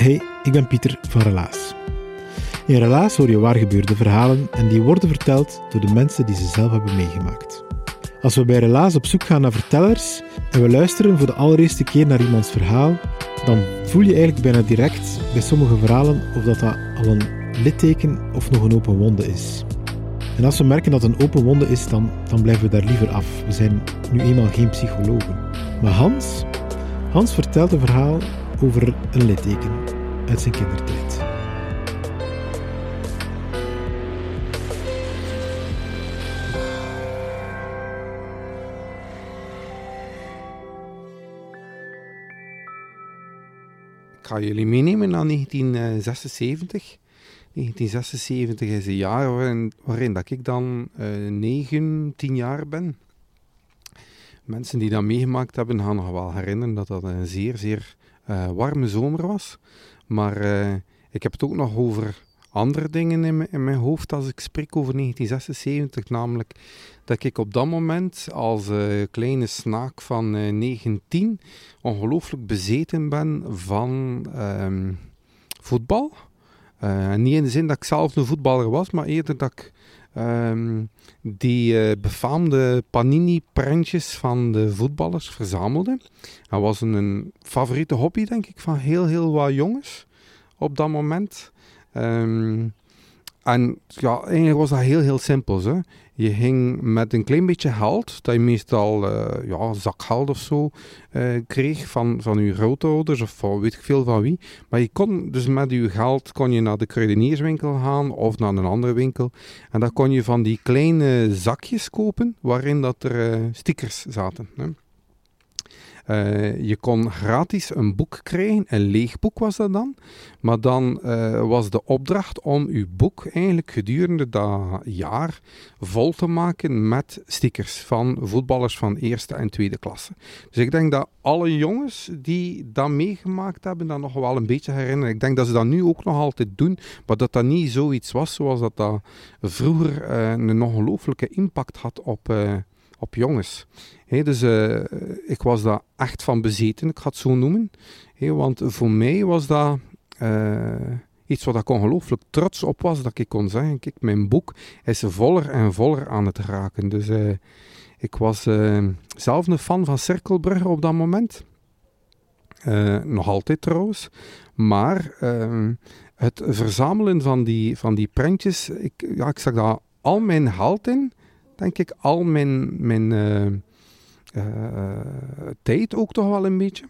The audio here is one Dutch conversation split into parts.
Hey, ik ben Pieter van Relaas. In Relaas hoor je waargebeurde verhalen en die worden verteld door de mensen die ze zelf hebben meegemaakt. Als we bij Relaas op zoek gaan naar vertellers en we luisteren voor de allereerste keer naar iemands verhaal, dan voel je eigenlijk bijna direct bij sommige verhalen of dat, dat al een litteken of nog een open wonde is. En als we merken dat een open wonde is, dan, dan blijven we daar liever af. We zijn nu eenmaal geen psychologen. Maar Hans, Hans vertelt een verhaal over een litteken uit zijn kindertijd. Ik ga jullie meenemen naar 1976. 1976 is een jaar waarin, waarin dat ik dan uh, 9, 10 jaar ben. Mensen die dat meegemaakt hebben gaan nog wel herinneren dat dat een zeer, zeer uh, warme zomer was. Maar uh, ik heb het ook nog over andere dingen in mijn, in mijn, hoofd als ik spreek over 1976. Namelijk dat ik op dat moment als uh, kleine snaak van uh, 19 ongelooflijk bezeten ben van um, voetbal. niet in de zin dat ik zelf een voetballer was, maar eerder dat ik um, die befaamde panini-prentjes van de voetballers verzamelde. Dat was een, een, favoriete hobby, denk ik, van heel, heel wat jongens op dat moment. Um, en ja, eigenlijk was dat heel, heel simpel. Hè? Je ging met een klein beetje geld, dat je meestal uh, ja, zakgeld of zo uh, kreeg van, van je grootouders of van weet ik veel van wie. Maar je kon dus met je geld kon je naar de kruidenierswinkel gaan of naar een andere winkel. En dan kon je van die kleine zakjes kopen waarin dat er uh, stickers zaten. Hè? Uh, je kon gratis een boek krijgen, een leeg boek was dat dan. Maar dan uh, was de opdracht om uw boek eigenlijk gedurende dat jaar vol te maken met stickers van voetballers van eerste en tweede klasse. Dus ik denk dat alle jongens die dat meegemaakt hebben, dat nog wel een beetje herinneren. Ik denk dat ze dat nu ook nog altijd doen, maar dat dat niet zoiets was zoals dat, dat vroeger uh, een ongelooflijke impact had op op jongens. Dus uh, ik was daar echt van bezeten, ik ga het zo noemen. Want voor mij was dat uh, iets wat ik ongelooflijk trots op was, dat ik kon zeggen, kijk, mijn boek is voller en voller aan het raken. Dus uh, ik was zelf een fan van Cirkelbrugger op dat moment. nog altijd trouwens. Maar het verzamelen van die, van die prentjes, ik, ja, ik zag daar al mijn geld in denk ik, al mijn, mijn uh, uh, tijd ook toch wel een beetje.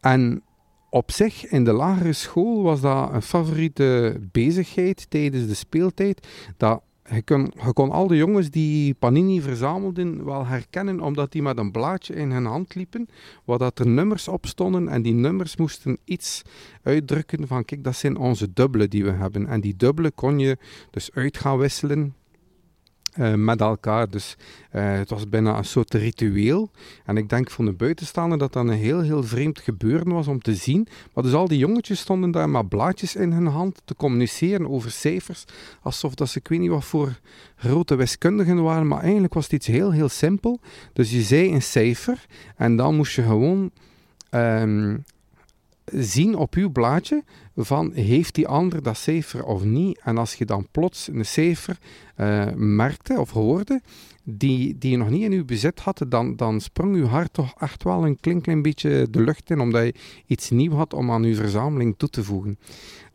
En op zich, in de lagere school was dat een favoriete bezigheid tijdens de speeltijd. Dat je kon, je kon al de jongens die Panini verzamelden wel herkennen, omdat die met een blaadje in hun hand liepen, waar dat er nummers op stonden. En die nummers moesten iets uitdrukken van, kijk, dat zijn onze dubbelen die we hebben. En die dubbelen kon je dus uit gaan wisselen uh, met elkaar. Dus uh, het was bijna een soort ritueel. En ik denk voor de buitenstaander dat dat een heel, heel vreemd gebeuren was om te zien. Maar dus al die jongetjes stonden daar met blaadjes in hun hand te communiceren over cijfers. Alsof dat ze, ik weet niet wat voor grote wiskundigen waren. Maar eigenlijk was het iets heel, heel simpel. Dus je zei een cijfer en dan moest je gewoon... Um, zien op uw blaadje van heeft die ander dat cijfer of niet. En als je dan plots een cijfer uh, merkte of hoorde die, die je nog niet in uw bezit had, dan, dan sprong uw hart toch echt wel een klein, klein beetje de lucht in, omdat je iets nieuws had om aan uw verzameling toe te voegen.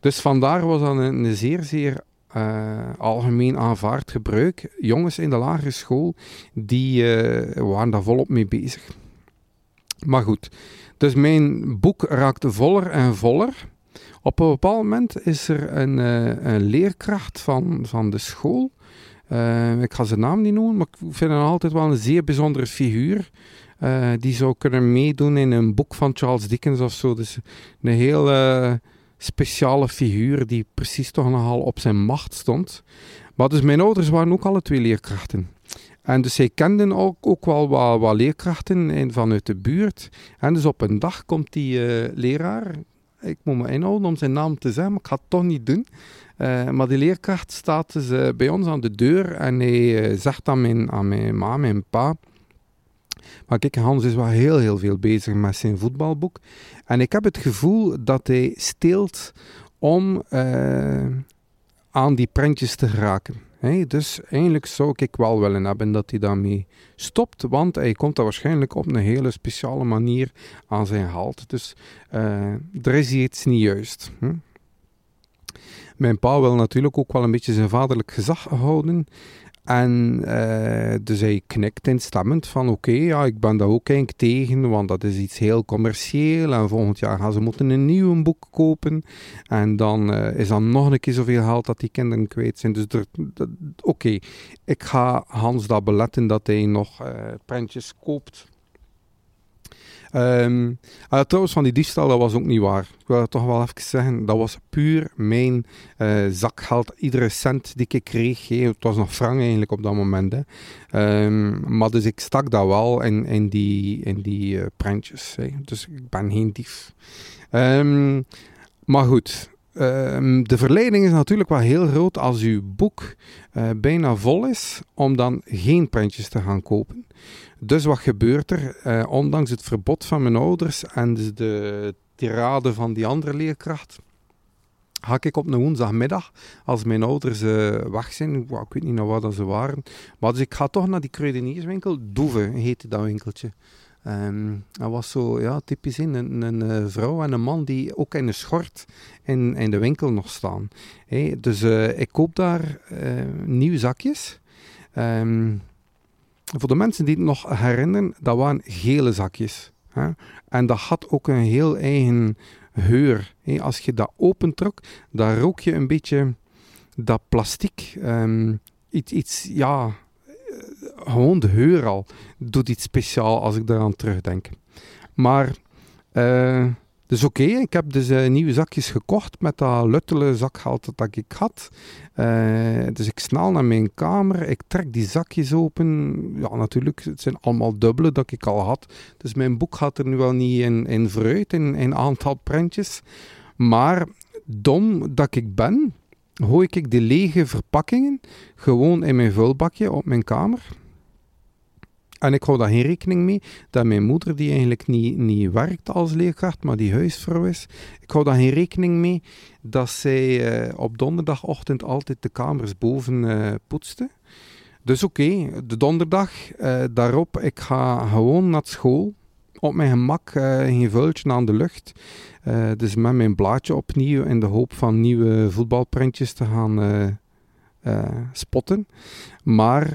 Dus vandaar was dat een, zeer, zeer uh, algemeen aanvaard gebruik. Jongens in de lagere school, die waren daar volop mee bezig. Maar goed, dus mijn boek raakte voller en voller. Op een bepaald moment is er een, een leerkracht van, van de school uh, ik ga zijn naam niet noemen, maar ik vind hem altijd wel een zeer bijzondere figuur. Uh, die zou kunnen meedoen in een boek van Charles Dickens of zo. Dus een heel speciale figuur die precies toch nogal op zijn macht stond. Maar dus mijn ouders waren ook alle twee leerkrachten. En dus zij kenden ook, ook wel wat, leerkrachten in, vanuit de buurt. En dus op een dag komt die leraar, ik moet me inhouden om zijn naam te zeggen, maar ik ga het toch niet doen. Uh, maar die leerkracht staat dus uh, bij ons aan de deur en hij zegt aan mijn, aan mijn ma, mijn pa. Maar kijk, Hans is wel heel, heel veel bezig met zijn voetbalboek. En ik heb het gevoel dat hij steelt om aan die prentjes te geraken. Dus eigenlijk zou ik wel willen hebben dat hij daarmee stopt, want hij komt daar waarschijnlijk op een hele speciale manier aan zijn halt. Dus er is iets niet juist. Hm? Mijn pa wil natuurlijk ook wel een beetje zijn vaderlijk gezag houden. En uh, dus hij knikt instemmend van oké, ja, ik ben daar ook eigenlijk tegen, want dat is iets heel commercieel en volgend jaar gaan ze moeten een nieuw boek kopen en dan uh, is dan nog een keer zoveel geld dat die kinderen kwijt zijn. Dus oké, ik ga Hans dat beletten dat hij nog uh, prentjes koopt Um, trouwens, van die diefstal, dat was ook niet waar. Ik wil het toch wel even zeggen. Dat was puur mijn uh, zakgeld. Iedere cent die ik kreeg, het was nog frank eigenlijk op dat moment. Hè. Um, maar dus ik stak dat wel in, in die, in die uh, prentjes. Dus ik ben geen dief. Um, maar goed, de verleiding is natuurlijk wel heel groot als uw boek uh, bijna vol is, om dan geen prentjes te gaan kopen. Dus wat gebeurt er? Uh, ondanks het verbod van mijn ouders en dus de tirade van die andere leerkracht, ga ik op een woensdagmiddag, als mijn ouders uh, weg zijn, ik weet niet naar wat ze waren, maar dus ik ga toch naar die kruidenierswinkel, Doeve heette dat winkeltje. Um, dat was zo ja, typisch in een, eh, vrouw en een man die ook in een schort in, in de winkel nog staan. Dus uh, ik koop daar uh, nieuwe zakjes. Um, voor de mensen die het nog herinneren, dat waren gele zakjes. Hè? En dat had ook een heel eigen geur. Als je dat opentrok, dan rook je een beetje dat plastic. Um, iets, iets, ja, eh, gewoon de geur al doet iets speciaal als ik daaraan terugdenk. Maar uh, dus oké, ik heb dus uh, nieuwe zakjes gekocht met dat luttele zakgeld dat ik had. Uh, dus ik snel naar mijn kamer, ik trek die zakjes open. Ja, natuurlijk, het zijn allemaal dubbele dat ik al had. Dus mijn boek gaat er nu wel niet in, in vooruit, in een aantal prentjes. Maar dom dat ik ben, gooi ik de lege verpakkingen gewoon in mijn vulbakje op mijn kamer. En ik hou daar geen rekening mee dat mijn moeder, die eigenlijk niet, niet werkt als leerkracht, maar die huisvrouw is, ik hou daar geen rekening mee dat zij uh, op donderdagochtend altijd de kamers boven uh, poetste. Dus oké, de donderdag uh, daarop, ik ga gewoon naar school. Op mijn gemak, geen vuiltje aan de lucht. dus met mijn blaadje opnieuw in de hoop van nieuwe voetbalprintjes te gaan spotten. Maar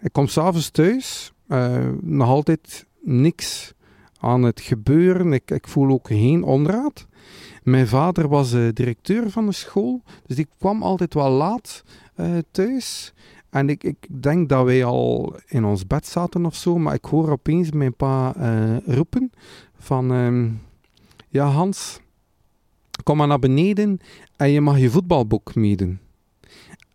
ik kom s'avonds thuis uh, nog altijd niks aan het gebeuren. Ik, ik voel ook geen onraad. Mijn vader was uh, directeur van de school, dus ik kwam altijd wel laat uh, thuis. En ik, ik denk dat wij al in ons bed zaten of zo, maar ik hoor opeens mijn pa roepen van... Uh, ja, Hans, kom maar naar beneden en je mag je voetbalboek meedoen.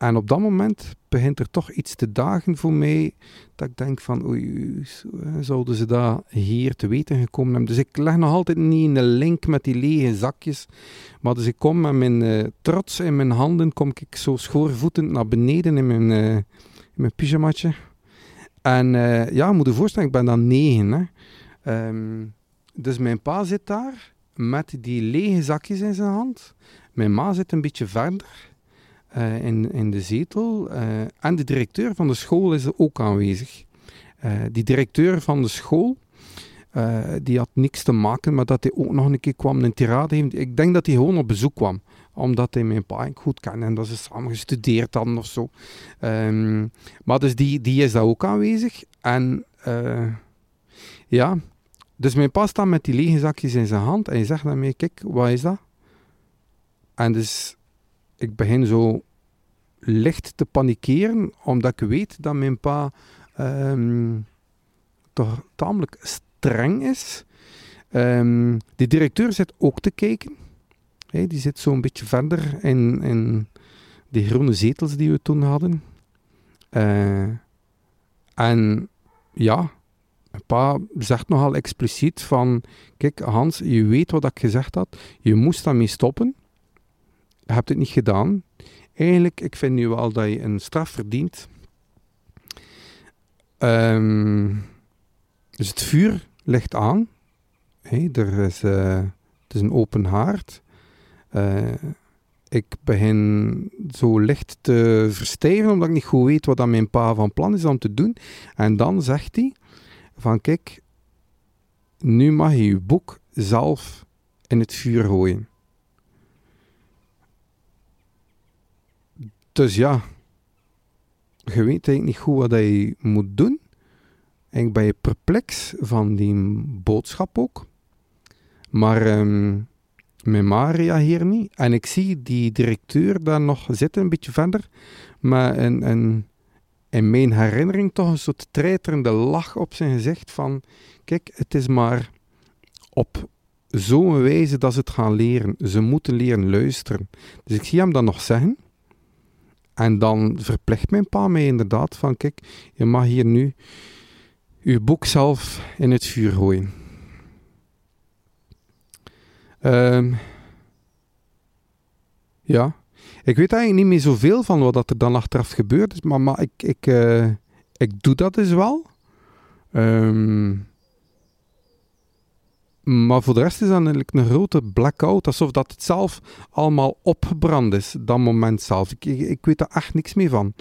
En op dat moment begint er toch iets te dagen voor mij, dat ik denk van, oei, zouden ze dat hier te weten gekomen hebben. Dus ik leg nog altijd niet in de link met die lege zakjes, maar dus ik kom met mijn uh, trots in mijn handen, kom ik zo schoorvoetend naar beneden in mijn, uh, in mijn pyjamaatje. En uh, ja, moet je voorstellen, ik ben dan negen. Hè. Um, dus mijn pa zit daar met die lege zakjes in zijn hand. Mijn ma zit een beetje verder. Uh, in, in de zetel. Uh, en de directeur van de school is ook aanwezig. Uh, die directeur van de school, eh, die had niks te maken met dat hij ook nog een keer kwam een tirade heeft. Ik denk dat hij gewoon op bezoek kwam omdat hij mijn pa goed kende en dat ze samen gestudeerd hadden of zo. Ehm, maar dus die, die is daar ook aanwezig. En ja, dus mijn pa staat met die lege zakjes in zijn hand en hij zegt naar mij, kijk, wat is dat? En dus ik begin zo licht te panikeren, omdat ik weet dat mijn pa um, toch tamelijk streng is. Um, de directeur zit ook te kijken. Hey, die zit zo'n beetje verder in, in die groene zetels die we toen hadden. Uh, en ja, mijn pa zegt nogal expliciet van... Kijk, Hans, je weet wat ik gezegd had. Je moest daarmee stoppen. Hebt het niet gedaan. Eigenlijk, ik vind nu wel dat je een straf verdient. Um, dus het vuur ligt aan. Hey, er is, uh, het is een open haard. Uh, ik begin zo licht te verstijven, omdat ik niet goed weet wat dat mijn pa van plan is om te doen. En dan zegt hij van kijk, nu mag je je boek zelf in het vuur gooien. Dus ja, je weet eigenlijk niet goed wat je moet doen. En ik ben je perplex van die boodschap ook. Maar um, mijn ma reageert niet. En ik zie die directeur daar nog zitten, een beetje verder. Maar in mijn herinnering toch een soort treiterende lach op zijn gezicht van... Kijk, het is maar op zo'n wijze dat ze het gaan leren. Ze moeten leren luisteren. Dus ik zie hem dan nog zeggen. En dan verplicht mijn pa mij inderdaad van... Kijk, je mag hier nu uw boek zelf in het vuur gooien. Um, ja. Ik weet eigenlijk niet meer zoveel van wat er dan achteraf gebeurd is, maar, maar ik, ik, uh, ik doe dat dus wel. Um, maar voor de rest is dat eigenlijk een grote blackout, alsof dat het zelf allemaal opgebrand is, dat moment zelf. Ik, ik, weet daar echt niks meer van.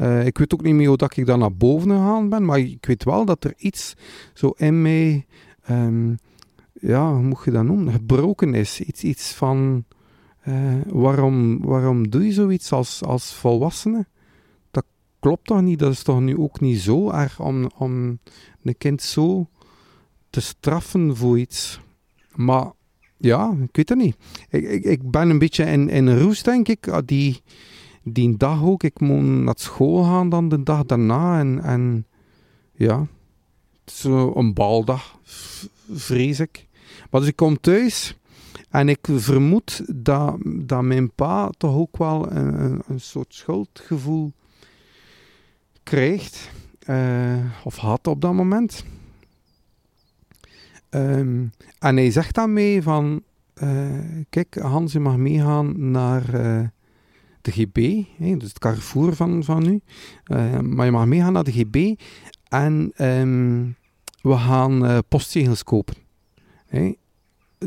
Uh, ik weet ook niet meer hoe dat ik daar naar boven gegaan ben, maar ik weet wel dat er iets zo in mij... Um, ja, hoe moet je dat noemen? Gebroken is. Iets, iets van, uh, waarom, waarom doe je zoiets als, als volwassene? Dat klopt toch niet? Dat is toch nu ook niet zo erg om, om een kind zo te straffen voor iets? Maar ja, ik weet het niet. Ik, ik, ik ben een beetje in, in roes, denk ik. Ah, die, die dag ook. Ik moet naar school gaan dan de dag daarna. En, en ja, het is een baldag, vrees ik. Maar dus ik kom thuis en ik vermoed dat, dat mijn pa toch ook wel een, een soort schuldgevoel krijgt. Uh, of had op dat moment. En hij zegt dan mee van... Uh, kijk, Hans, je mag meegaan naar uh, de GB. Hè, dus het Carrefour van, van nu. maar je mag meegaan naar de GB. En um, we gaan postzegels kopen. Hey.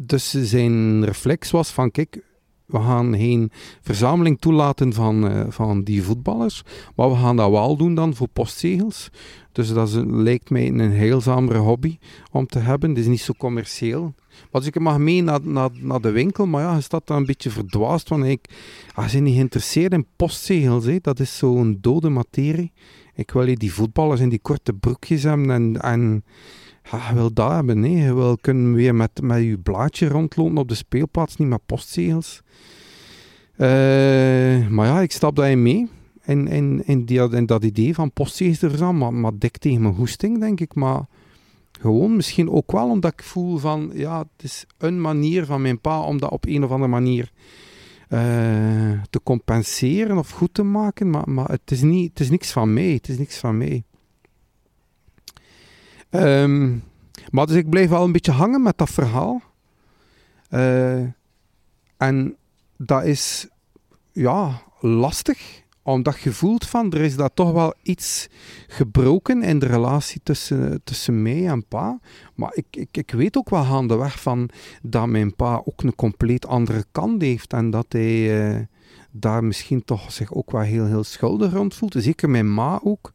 Dus zijn reflex was van, kijk, we gaan geen verzameling toelaten van, uh, van die voetballers, maar we gaan dat wel doen dan voor postzegels. Dus dat lijkt mij een heilzamere hobby om te hebben. Het is niet zo commercieel. Maar dus ik mag mee naar, naar, naar de winkel, maar ja, je staat daar een beetje verdwaasd, want ik ah, niet geïnteresseerd in postzegels. Hè. Dat is zo'n dode materie. Ik wil die voetballers in die korte broekjes hebben en... en ja, wil dat hebben. Nee. Je wil kunnen weer met, met je blaadje rondlopen op de speelplaats, niet met postzegels. Uh, maar ja, ik stap daarin mee. In, die, in dat idee van postzegels te verzamelen. Maar, maar dik tegen mijn hoesting, denk ik. Maar gewoon misschien ook wel omdat ik voel van... Ja, het is een manier van mijn pa om dat op een of andere manier... Uh, te compenseren of goed te maken. Maar, maar het, is niet, het is niks van mij. Het is niks van mij. Um, maar dus ik bleef wel een beetje hangen met dat verhaal. Uh, en dat is ja, lastig, omdat je voelt van er is daar toch wel iets gebroken in de relatie tussen, tussen mij en pa. Maar ik, ik, ik weet ook wel gaandeweg van dat mijn pa ook een compleet andere kant heeft en dat hij uh, daar misschien toch zich ook wel heel, heel schuldig rond voelt. Zeker mijn ma ook.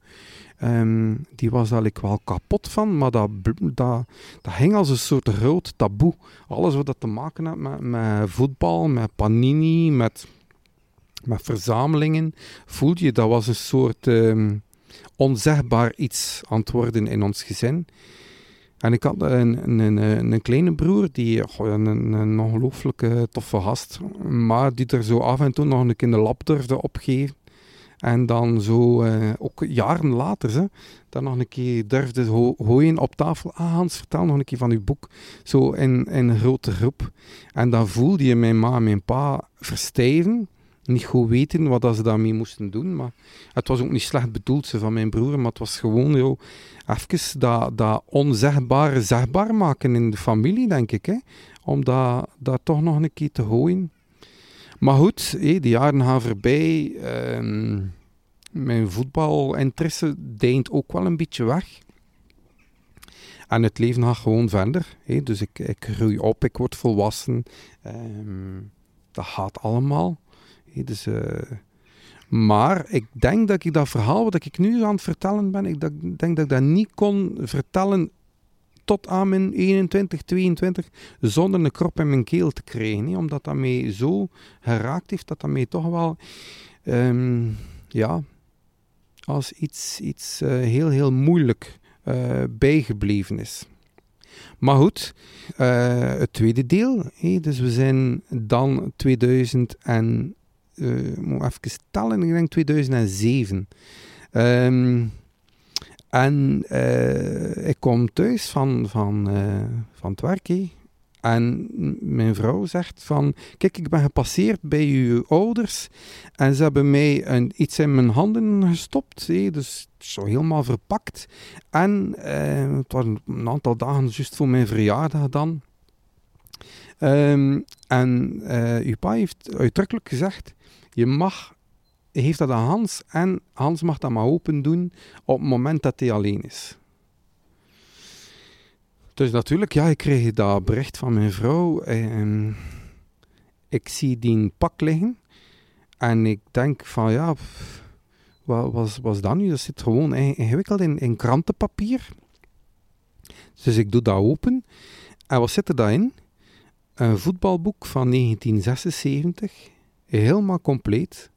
Ehm, die was eigenlijk wel kapot van, maar dat, dat, dat hing als een soort groot taboe. Alles wat dat te maken had met, met voetbal, met panini, met, met verzamelingen, voelde je dat was een soort um, onzegbaar iets worden in ons gezin. En ik had een, een, een, kleine broer, die een, een ongelooflijke toffe gast, maar die er zo af en toe nog een keer de lap durfde opgeven. En dan zo, uh, ook jaren later, hè, dan nog een keer durfde gooien op tafel. Ah, Hans, vertel nog een keer van uw boek. Zo in, in een grote groep. En dan voelde je mijn ma en mijn pa verstijven. Niet goed weten wat ze daarmee moesten doen. Maar het was ook niet slecht bedoeld ze, van mijn broer. Maar het was gewoon joh, even dat, dat onzegbare zegbaar maken in de familie, denk ik. Hè. Om dat, dat toch nog een keer te gooien. Maar goed, de jaren gaan voorbij. Ehm, mijn voetbalinteresse deint ook wel een beetje weg. En het leven gaat gewoon verder. Dus ik, ik groei op, ik word volwassen. Ehm, dat gaat allemaal. Dus, uh, maar ik denk dat ik dat verhaal wat ik nu aan het vertellen ben, ik denk dat ik dat niet kon vertellen tot aan mijn 21, 22 zonder een krop in mijn keel te krijgen. Omdat dat mij zo geraakt heeft dat dat mij toch wel um, ja, als iets, iets uh, heel, heel moeilijk uh, bijgebleven is. Maar goed, uh, het tweede deel. Dus we zijn dan 2000 en... moet even tellen, ik denk 2007. Um, en uh, ik kom thuis van, van, uh, van het werk. En mijn vrouw zegt van, kijk, ik ben gepasseerd bij uw ouders en ze hebben mij een, iets in mijn handen gestopt, hé, dus zo helemaal verpakt. En uh, het was een aantal dagen juist voor mijn verjaardag dan. Um, en uw pa heeft uitdrukkelijk gezegd, je mag heeft dat aan Hans en Hans mag dat maar open doen op het moment dat hij alleen is. Dus natuurlijk, ja, ik kreeg dat bericht van mijn vrouw. En ik zie die pak liggen. En ik denk van, ja, wat was, was dat nu? Dat zit gewoon ingewikkeld in, in krantenpapier. Dus ik doe dat open. En wat zit er daarin? Een voetbalboek van 1976. Helemaal compleet.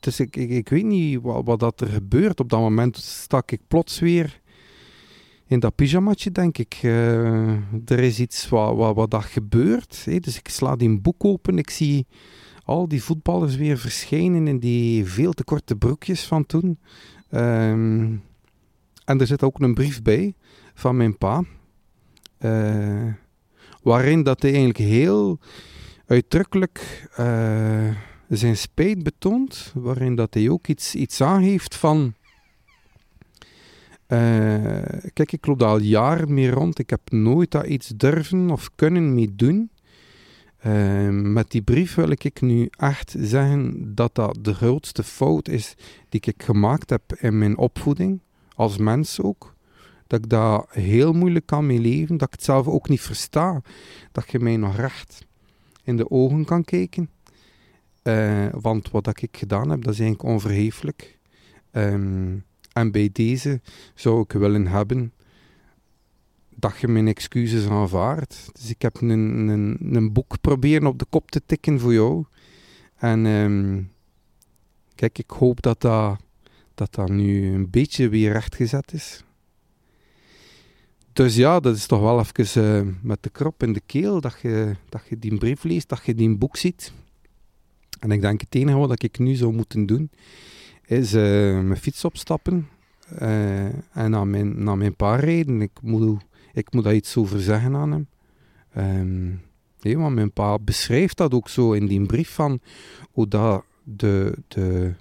Dus ik, ik, weet niet wat, wat dat er gebeurt. Op dat moment stak ik plots weer in dat pyjamaatje, denk ik. Uh, er is iets wat, wat, wat dat gebeurt. Hè. Dus ik sla die boek open. Ik zie al die voetballers weer verschijnen in die veel te korte broekjes van toen. Um, en er zit ook een brief bij van mijn pa. Uh, waarin dat hij eigenlijk heel uitdrukkelijk... Uh, zijn spijt betoont, waarin dat hij ook iets, iets aangeeft van... Uh, kijk, ik loop al jaren mee rond. Ik heb nooit dat iets durven of kunnen mee doen. Uh, met die brief wil ik nu echt zeggen dat dat de grootste fout is die ik gemaakt heb in mijn opvoeding, als mens ook. Dat ik daar heel moeilijk kan mee leven, dat ik het zelf ook niet versta. Dat je mij nog recht in de ogen kan kijken. Uh, want wat ik gedaan heb, dat is eigenlijk onverheeflijk. Um, en bij deze zou ik willen hebben dat je mijn excuses aanvaardt. Dus ik heb een, een, een boek proberen op de kop te tikken voor jou. En um, kijk, ik hoop dat dat, dat dat nu een beetje weer rechtgezet is. Dus ja, dat is toch wel even uh, met de krop in de keel dat je, dat je die brief leest, dat je die boek ziet. En ik denk het enige wat ik nu zou moeten doen, is uh, mijn fiets opstappen uh, en naar mijn, naar mijn pa rijden. Ik moet, ik moet daar iets over zeggen aan hem. Um, want mijn pa beschrijft dat ook zo in die brief van hoe dat de, de,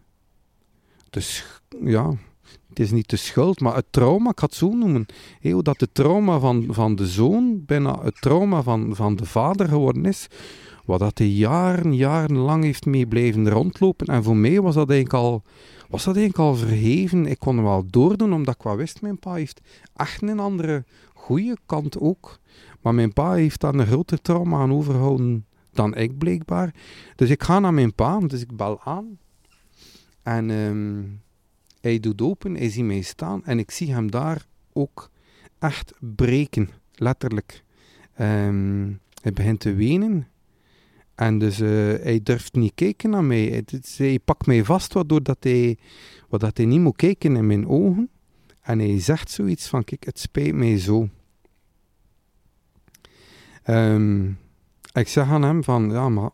de ja, het is niet de schuld, maar het trauma, ik ga het zo noemen. hoe dat de trauma van, van de zoon bijna het trauma van, van de vader geworden is wat dat hij jaren, jarenlang heeft mee blijven rondlopen. En voor mij was dat eigenlijk al, was dat eigenlijk al verheven. Ik kon hem wel doordoen, omdat ik wel wist, mijn pa heeft echt een andere goede kant ook. Maar mijn pa heeft daar een groter trauma aan overhouden dan ik blijkbaar. Dus ik ga naar mijn pa, dus ik bel aan. En um, hij doet open, hij ziet mij staan en ik zie hem daar ook echt breken, letterlijk. Ehm, hij begint te wenen. En dus uh, hij durft niet kijken naar mij. Hij pakt mij vast, waardoor dat hij, dat hij niet moet kijken in mijn ogen. En hij zegt zoiets van, kijk, het spijt mij zo. Um, ik zeg aan hem van, ja, maar...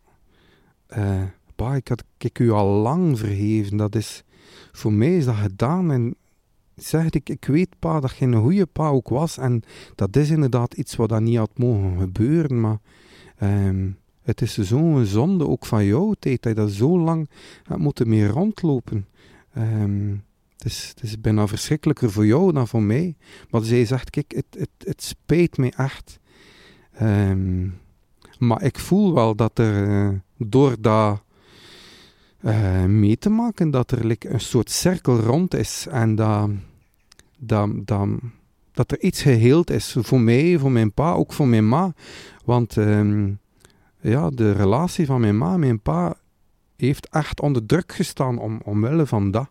Uh, ik had ik u al lang vergeven. Dat is... Voor mij is dat gedaan. En zeg ik, ik weet, pa, dat je een goede pa ook was. En dat is inderdaad iets wat dan niet had mogen gebeuren. Maar... Um, het is zo'n zonde ook van jouw tijd, dat je dat zo lang hebt moeten mee rondlopen. Um, het, is, is bijna verschrikkelijker voor jou dan voor mij. Maar zij zegt, kijk, het, het, het spijt me echt. Um, maar ik voel wel dat er uh, door dat uh, mee te maken, dat er een soort cirkel rond is en dat, dat, er iets geheeld is voor mij, voor mijn pa, ook voor mijn ma. Want um, ja, de relatie van mijn ma mijn pa heeft echt onder druk gestaan om, omwille van dat.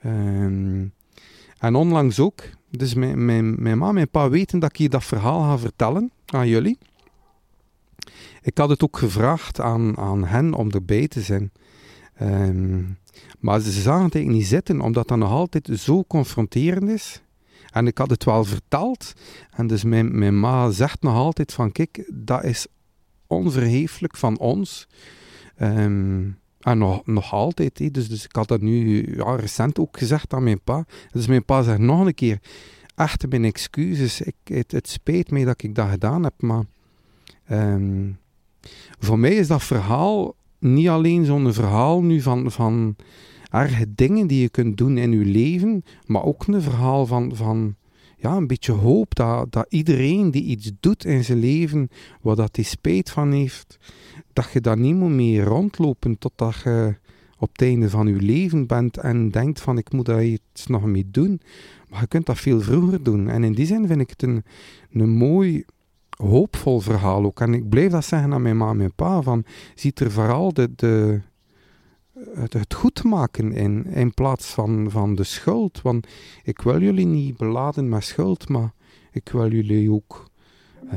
Ehm, en onlangs ook, dus mijn, mijn, mijn ma mijn pa weten dat ik hier dat verhaal ga vertellen aan jullie. Ik had het ook gevraagd aan, aan hen om erbij te zijn. Ehm, maar ze zagen het eigenlijk niet zitten, omdat dat nog altijd zo confronterend is. En ik had het wel verteld. En dus mijn, mijn ma zegt nog altijd van, kijk, dat is onverheeflijk van ons. Um, en nog, nog altijd. Dus, dus ik had dat nu ja, recent ook gezegd aan mijn pa. Dus mijn pa zegt nog een keer, echt mijn excuses. Ik, het, spijt mij dat ik dat gedaan heb, maar... Um, voor mij is dat verhaal niet alleen zo'n verhaal nu van, van erge dingen die je kunt doen in je leven, maar ook een verhaal van, van ja, een beetje hoop dat, dat iedereen die iets doet in zijn leven, waar dat hij spijt van heeft, dat je daar niet meer mee rondlopen totdat je op het einde van je leven bent en denkt van ik moet daar iets nog mee doen. Maar je kunt dat veel vroeger doen. En in die zin vind ik het een, een mooi, hoopvol verhaal ook. En ik blijf dat zeggen aan mijn ma en mijn pa, van ziet er vooral de, de, het, goed maken in, in plaats van, van de schuld. Want ik wil jullie niet beladen met schuld, maar ik wil jullie ook uh,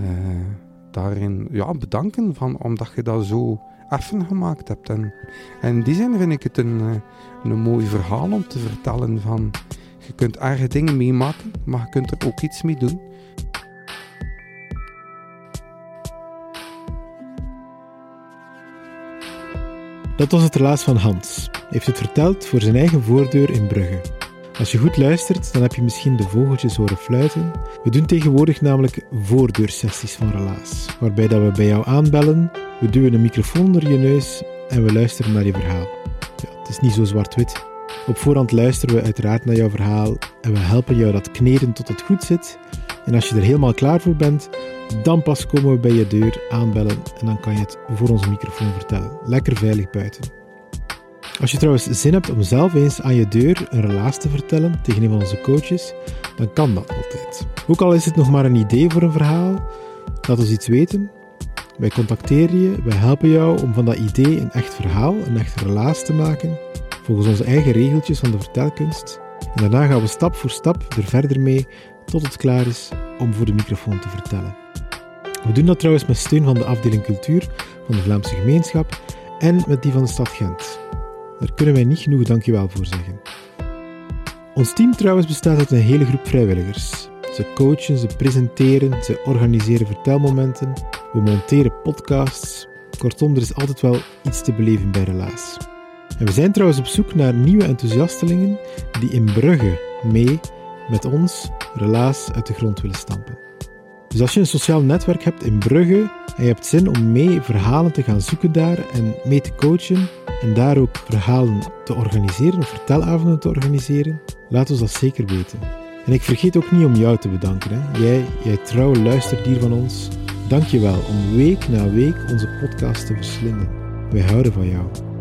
daarin ja, bedanken van, omdat je dat zo effen gemaakt hebt. En, en in die zin vind ik het een, eh, een mooi verhaal om te vertellen van je kunt erge dingen meemaken, maar je kunt er ook iets mee doen. Dat was het relaas van Hans. Hij heeft het verteld voor zijn eigen voordeur in Brugge. Als je goed luistert, dan heb je misschien de vogeltjes horen fluiten. We doen tegenwoordig namelijk voordeursessies van relaas, waarbij dat we bij jou aanbellen, we duwen een microfoon onder je neus en we luisteren naar je verhaal. Ja, het is niet zo zwart-wit. Op voorhand luisteren we uiteraard naar jouw verhaal en we helpen jou dat kneden tot het goed zit. En als je er helemaal klaar voor bent, dan pas komen we bij je deur aanbellen en dan kan je het voor onze microfoon vertellen. Lekker veilig buiten. Als je trouwens zin hebt om zelf eens aan je deur een relaas te vertellen tegen een van onze coaches, dan kan dat altijd. Ook al is het nog maar een idee voor een verhaal, laat ons iets weten. Wij contacteren je, wij helpen jou om van dat idee een echt verhaal, een echt relaas te maken, volgens onze eigen regeltjes van de vertelkunst. En daarna gaan we stap voor stap er verder mee tot het klaar is om voor de microfoon te vertellen. We doen dat trouwens met steun van de afdeling cultuur van de Vlaamse gemeenschap en met die van de stad Gent. Daar kunnen wij niet genoeg dankjewel voor zeggen. Ons team trouwens bestaat uit een hele groep vrijwilligers. Ze coachen, ze presenteren, ze organiseren vertelmomenten, we monteren podcasts. Kortom, er is altijd wel iets te beleven bij Relaas. En we zijn trouwens op zoek naar nieuwe enthousiastelingen die in Brugge mee met ons Relaas uit de grond willen stampen. Dus als je een sociaal netwerk hebt in Brugge en je hebt zin om mee verhalen te gaan zoeken daar en mee te coachen en daar ook verhalen te organiseren of vertelavonden te organiseren, laat ons dat zeker weten. En ik vergeet ook niet om jou te bedanken. Hè. Jij, jij trouwe luisterdier van ons, dank je wel om week na week onze podcast te verslinden. Wij houden van jou.